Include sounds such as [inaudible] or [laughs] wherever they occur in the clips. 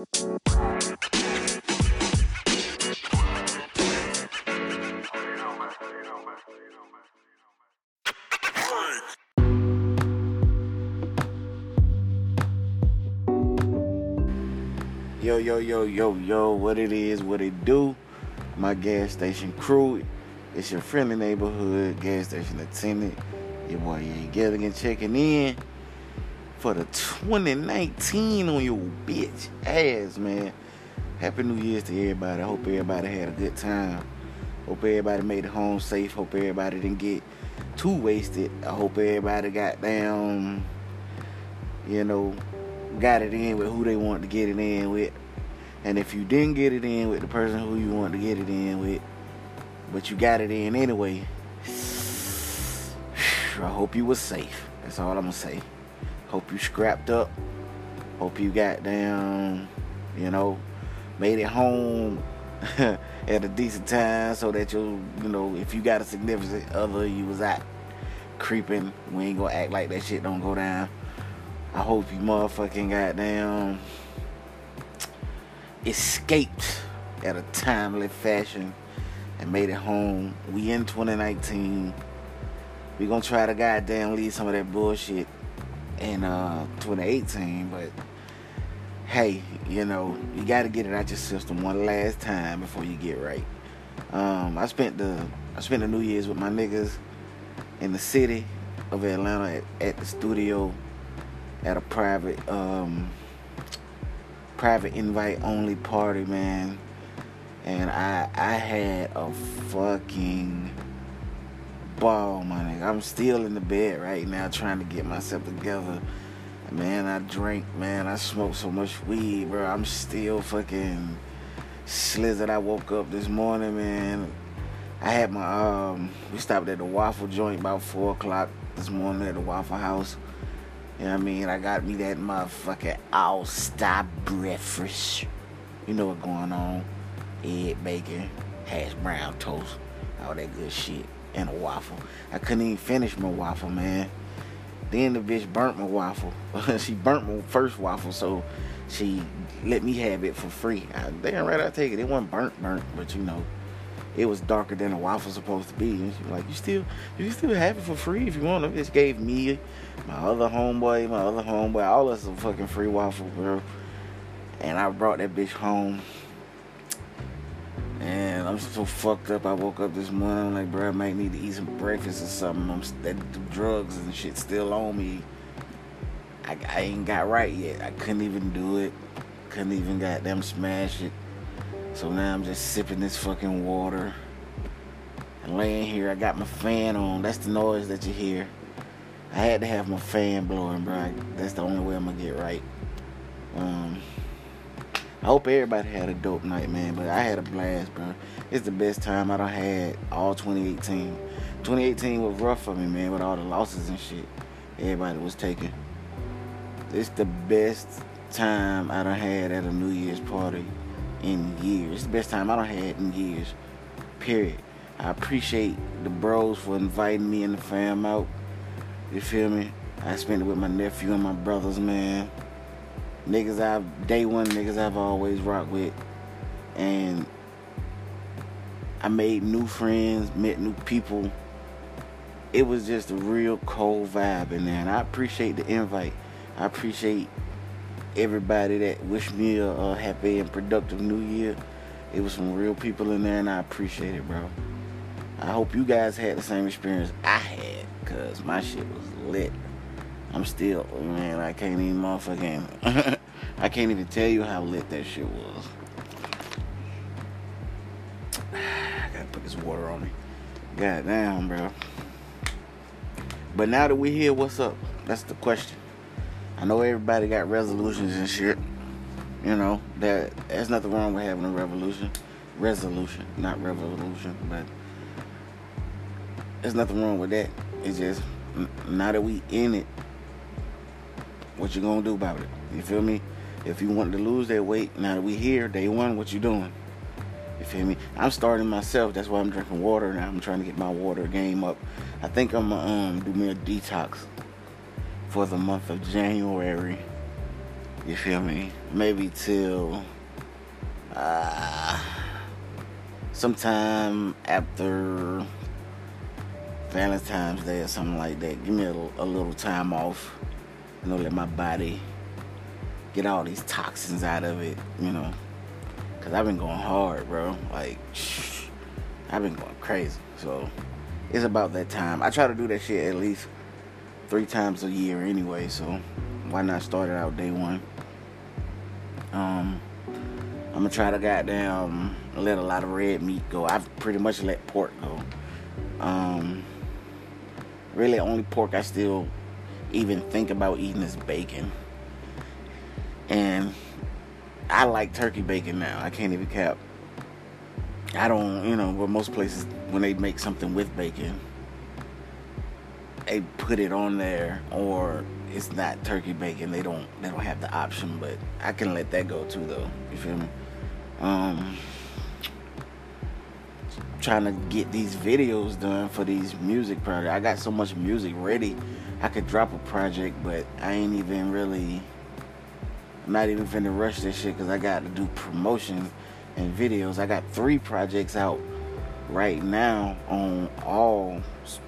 Yo, yo, yo, yo, yo, what it is, what it do. My gas station crew. It's your friendly neighborhood gas station attendant. Your boy Yae Gilligan checking in for the 2019 on your bitch ass, man. Happy New Year's to everybody. I hope everybody had a good time. Hope everybody made it home safe. Hope everybody didn't get too wasted. I hope everybody got down, you know, got it in with who they want to get it in with. And if you didn't get it in with the person who you want to get it in with, but you got it in anyway, [sighs] I hope you was safe. That's all I'm gonna say. Hope you scrapped up. Hope you got down, you know, made it home [laughs] at a decent time so that you, you know, if you got a significant other, you was out creeping. We ain't gonna act like that shit don't go down. I hope you motherfucking goddamn escaped at a timely fashion and made it home. We in 2019. We gonna try to goddamn leave some of that bullshit in uh 2018, but hey, you know, you gotta get it out your system one last time before you get right. Um, I spent the I spent the New Year's with my niggas in the city of Atlanta at, at the studio at a private um private invite only party, man. And I I had a fucking ball, my nigga. I'm still in the bed right now trying to get myself together. Man, I drank, man. I smoked so much weed, bro. I'm still fucking slizzard. I woke up this morning, man. I had my um we stopped at the waffle joint about four o'clock this morning at the Waffle House. You know what I mean? I got me that motherfucking all stop breakfast. You know what's going on. Egg, bacon, hash brown toast, all that good shit. And a waffle. I couldn't even finish my waffle, man. Then the bitch burnt my waffle. [laughs] she burnt my first waffle, so she let me have it for free. I, damn right, I take it. It wasn't burnt, burnt, but you know, it was darker than a waffle supposed to be. And she was like, you still, you still have it for free if you want. It just gave me, my other homeboy, my other homeboy, all us a fucking free waffle, bro. And I brought that bitch home. I'm so fucked up. I woke up this morning I'm like, bro, I might need to eat some breakfast or something. I'm that the drugs and shit still on me. I, I ain't got right yet. I couldn't even do it. Couldn't even goddamn smash it. So now I'm just sipping this fucking water and laying here. I got my fan on. That's the noise that you hear. I had to have my fan blowing, bro. That's the only way I'm gonna get right. Um, I hope everybody had a dope night, man. But I had a blast, bro. It's the best time I done had all 2018. 2018 was rough for me, man, with all the losses and shit everybody was taking. It's the best time I done had at a New Year's party in years. It's the best time I done had in years. Period. I appreciate the bros for inviting me and the fam out. You feel me? I spent it with my nephew and my brothers, man. Niggas I've day one niggas I've always rocked with. And I made new friends, met new people. It was just a real cold vibe in there. And I appreciate the invite. I appreciate everybody that wished me a, a happy and productive new year. It was some real people in there, and I appreciate it, bro. I hope you guys had the same experience I had, cause my shit was lit. I'm still, man, I can't even motherfucking, [laughs] I can't even tell you how lit that shit was. [sighs] I gotta put this water on me. God damn, bro. But now that we're here, what's up? That's the question. I know everybody got resolutions and shit. You know, that there's nothing wrong with having a revolution. Resolution, not revolution, but there's nothing wrong with that. It's just now that we in it, what you gonna do about it? You feel me? If you want to lose that weight, now that we here, day one, what you doing? You feel me? I'm starting myself. That's why I'm drinking water now. I'm trying to get my water game up. I think I'm gonna um, do me a detox for the month of January. You feel me? Maybe till uh, sometime after Valentine's Day or something like that. Give me a, a little time off. You know, let my body get all these toxins out of it. You know, cause I've been going hard, bro. Like, shh, [sighs] I've been going crazy. So it's about that time. I try to do that shit at least three times a year anyway. So why not start it out day one? Um, I'm gonna try to goddamn let a lot of red meat go. I've pretty much let pork go. Um, really, only pork I still even think about eating is bacon. And I like turkey bacon now. I can't even cap. I don't, you know, but most places when they make something with bacon, they put it on there, or it's not turkey bacon. They don't, they don't have the option. But I can let that go too, though. You feel me? Um, trying to get these videos done for these music projects. I got so much music ready. I could drop a project, but I ain't even really. I'm not even finna rush this shit because I got to do promotion and videos. I got three projects out right now on all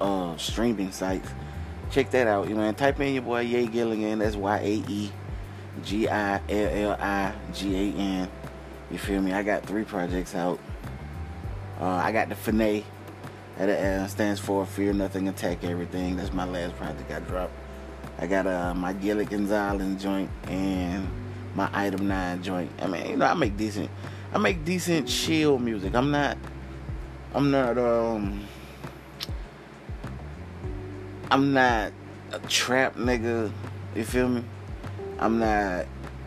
uh, streaming sites. Check that out, you man. Type in your boy Yae Gilligan. That's Y A E G I L L I G A N. You feel me? I got three projects out. Uh, I got the Finay. That uh, stands for Fear Nothing, Attack Everything. That's my last project I dropped. I got uh, my Gilligan's Island joint and my Item 9 joint. I mean, you know, I make decent, I make decent chill music. I'm not, I'm not, um, I'm not a trap nigga. You feel me? I'm not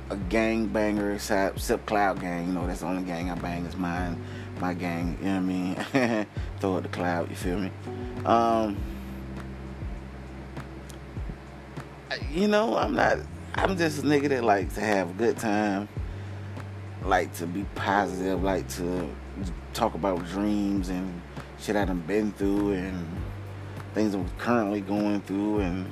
a gang banger except, except Cloud Gang. You know, that's the only gang I bang is mine my gang, you know what I mean? [laughs] Throw it the cloud, you feel me? Um, you know, I'm not, I'm just a nigga that likes to have a good time, like to be positive, like to talk about dreams and shit I done been through and things I'm currently going through and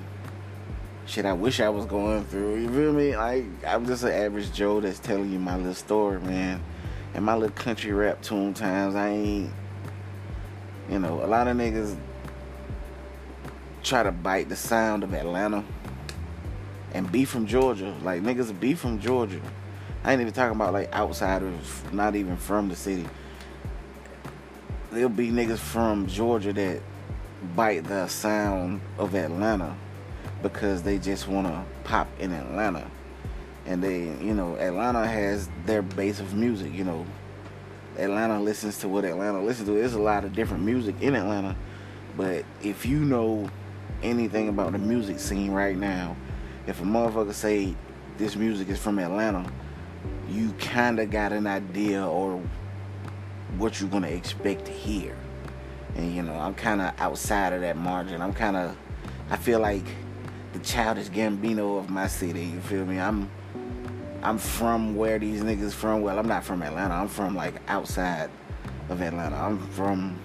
shit I wish I was going through. You feel me? Like, I'm just an average Joe that's telling you my little story, man and my little country rap tune times, I ain't, you know, a lot of niggas try to bite the sound of Atlanta and be from Georgia. Like niggas be from Georgia. I ain't even talking about like outsiders, not even from the city. There'll be niggas from Georgia that bite the sound of Atlanta because they just wanna pop in Atlanta and they, you know, Atlanta has their base of music. You know, Atlanta listens to what Atlanta listens to. There's a lot of different music in Atlanta, but if you know anything about the music scene right now, if a motherfucker say this music is from Atlanta, you kind of got an idea or what you're gonna expect to hear. And you know, I'm kind of outside of that margin. I'm kind of, I feel like the childish Gambino of my city. You feel me? I'm I'm from where these niggas from. Well, I'm not from Atlanta. I'm from like outside of Atlanta. I'm from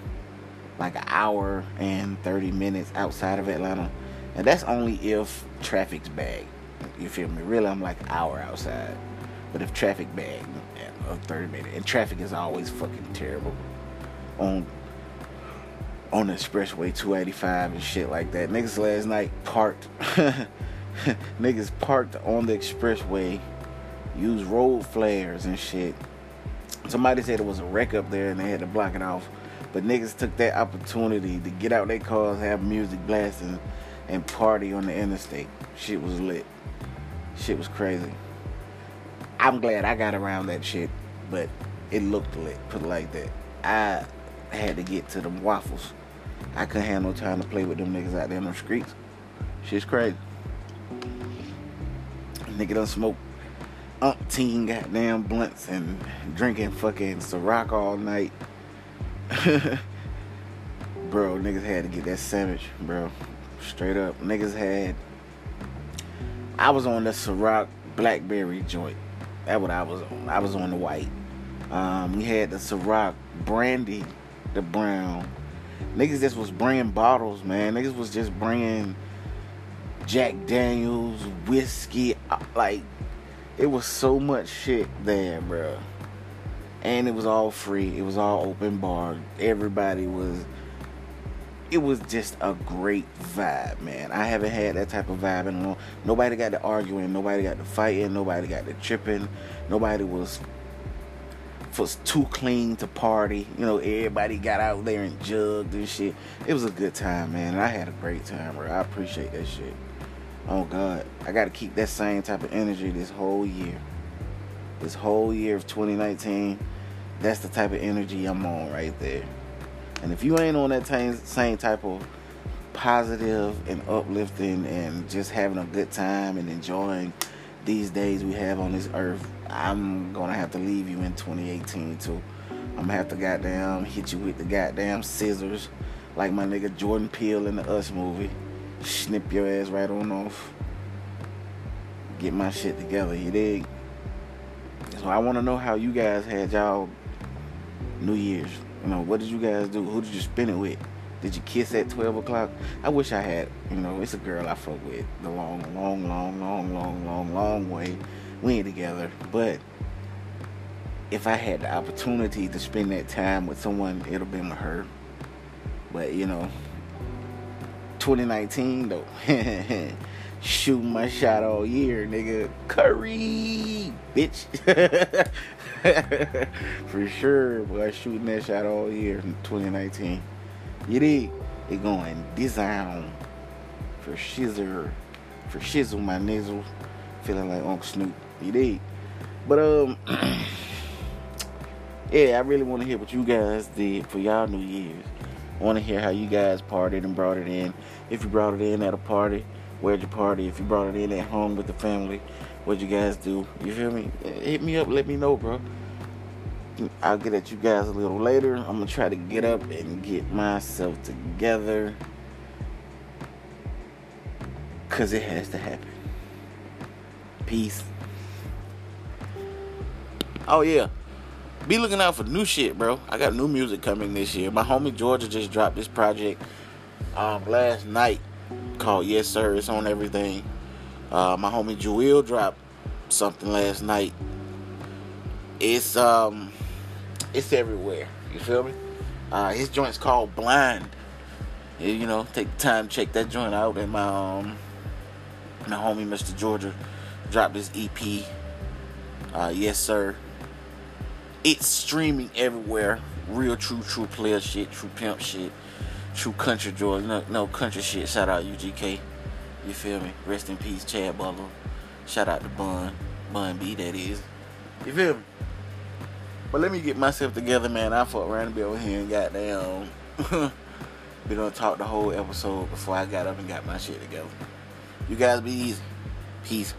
like an hour and 30 minutes outside of Atlanta. And that's only if traffic's bad. You feel me? Really, I'm like an hour outside. But if traffic bad, of 30 minutes. And traffic is always fucking terrible on on the expressway 285 and shit like that. Niggas last night parked [laughs] niggas parked on the expressway use road flares and shit. Somebody said it was a wreck up there and they had to block it off. But niggas took that opportunity to get out their cars, have music blasting, and party on the interstate. Shit was lit. Shit was crazy. I'm glad I got around that shit, but it looked lit, put it like that. I had to get to them waffles. I couldn't have no time to play with them niggas out there in the streets. Shit's crazy. Nigga done smoke umpteen goddamn blunts and drinking fucking Ciroc all night. [laughs] bro, niggas had to get that sandwich, bro. Straight up. Niggas had. I was on the Ciroc Blackberry joint. That's what I was on. I was on the white. Um, we had the Ciroc Brandy, the brown. Niggas just was bringing bottles, man. Niggas was just bringing Jack Daniels, whiskey, uh, like it was so much shit there, bro. And it was all free. It was all open bar. Everybody was. It was just a great vibe, man. I haven't had that type of vibe in a long. Nobody got to arguing. Nobody got to fighting. Nobody got to tripping. Nobody was was too clean to party. You know, everybody got out there and jugged and shit. It was a good time, man. I had a great time, bro. I appreciate that shit. Oh God, I got to keep that same type of energy this whole year. This whole year of 2019, that's the type of energy I'm on right there. And if you ain't on that same type of positive and uplifting and just having a good time and enjoying these days we have on this earth, I'm gonna have to leave you in 2018 too. I'm gonna have to goddamn hit you with the goddamn scissors, like my nigga Jordan Peele in the Us movie. Snip your ass right on off. Get my shit together, you dig? So I wanna know how you guys had y'all New Year's. You know, what did you guys do? Who did you spend it with? Did you kiss at 12 o'clock? I wish I had, you know, it's a girl I fuck with the long, long, long, long, long, long, long way we ain't together. But if I had the opportunity to spend that time with someone, it'll be with her. But you know, 2019 though, [laughs] shooting my shot all year, nigga. Curry, bitch. [laughs] For sure, boy, shooting that shot all year in 2019. You dig? It going design for shizzer, for shizzle my nizzle, feeling like Uncle Snoop. You dig? But um, [clears throat] yeah, I really want to hear what you guys did for y'all New Year's. I want to hear how you guys partied and brought it in. If you brought it in at a party, where'd you party? If you brought it in at home with the family, what'd you guys do? You feel me? Hit me up, let me know, bro. I'll get at you guys a little later. I'm gonna try to get up and get myself together. Cause it has to happen. Peace. Oh yeah. Be looking out for new shit, bro. I got new music coming this year. My homie Georgia just dropped this project um, last night called Yes Sir. It's on everything. Uh, my homie Jewel dropped something last night. It's um it's everywhere. You feel me? Uh, his joint's called Blind. You know, take the time check that joint out. And my um my homie Mr. Georgia dropped his EP. Uh, yes sir. It's streaming everywhere. Real true true player shit, true pimp shit, true country joy. No, no country shit. Shout out UGK. You feel me? Rest in peace, Chad Butler. Shout out to Bun, Bun B. That is. You feel me? But let me get myself together, man. I fuck around and be over here and got goddamn. [laughs] Been on talk the whole episode before I got up and got my shit together. You guys be easy. Peace.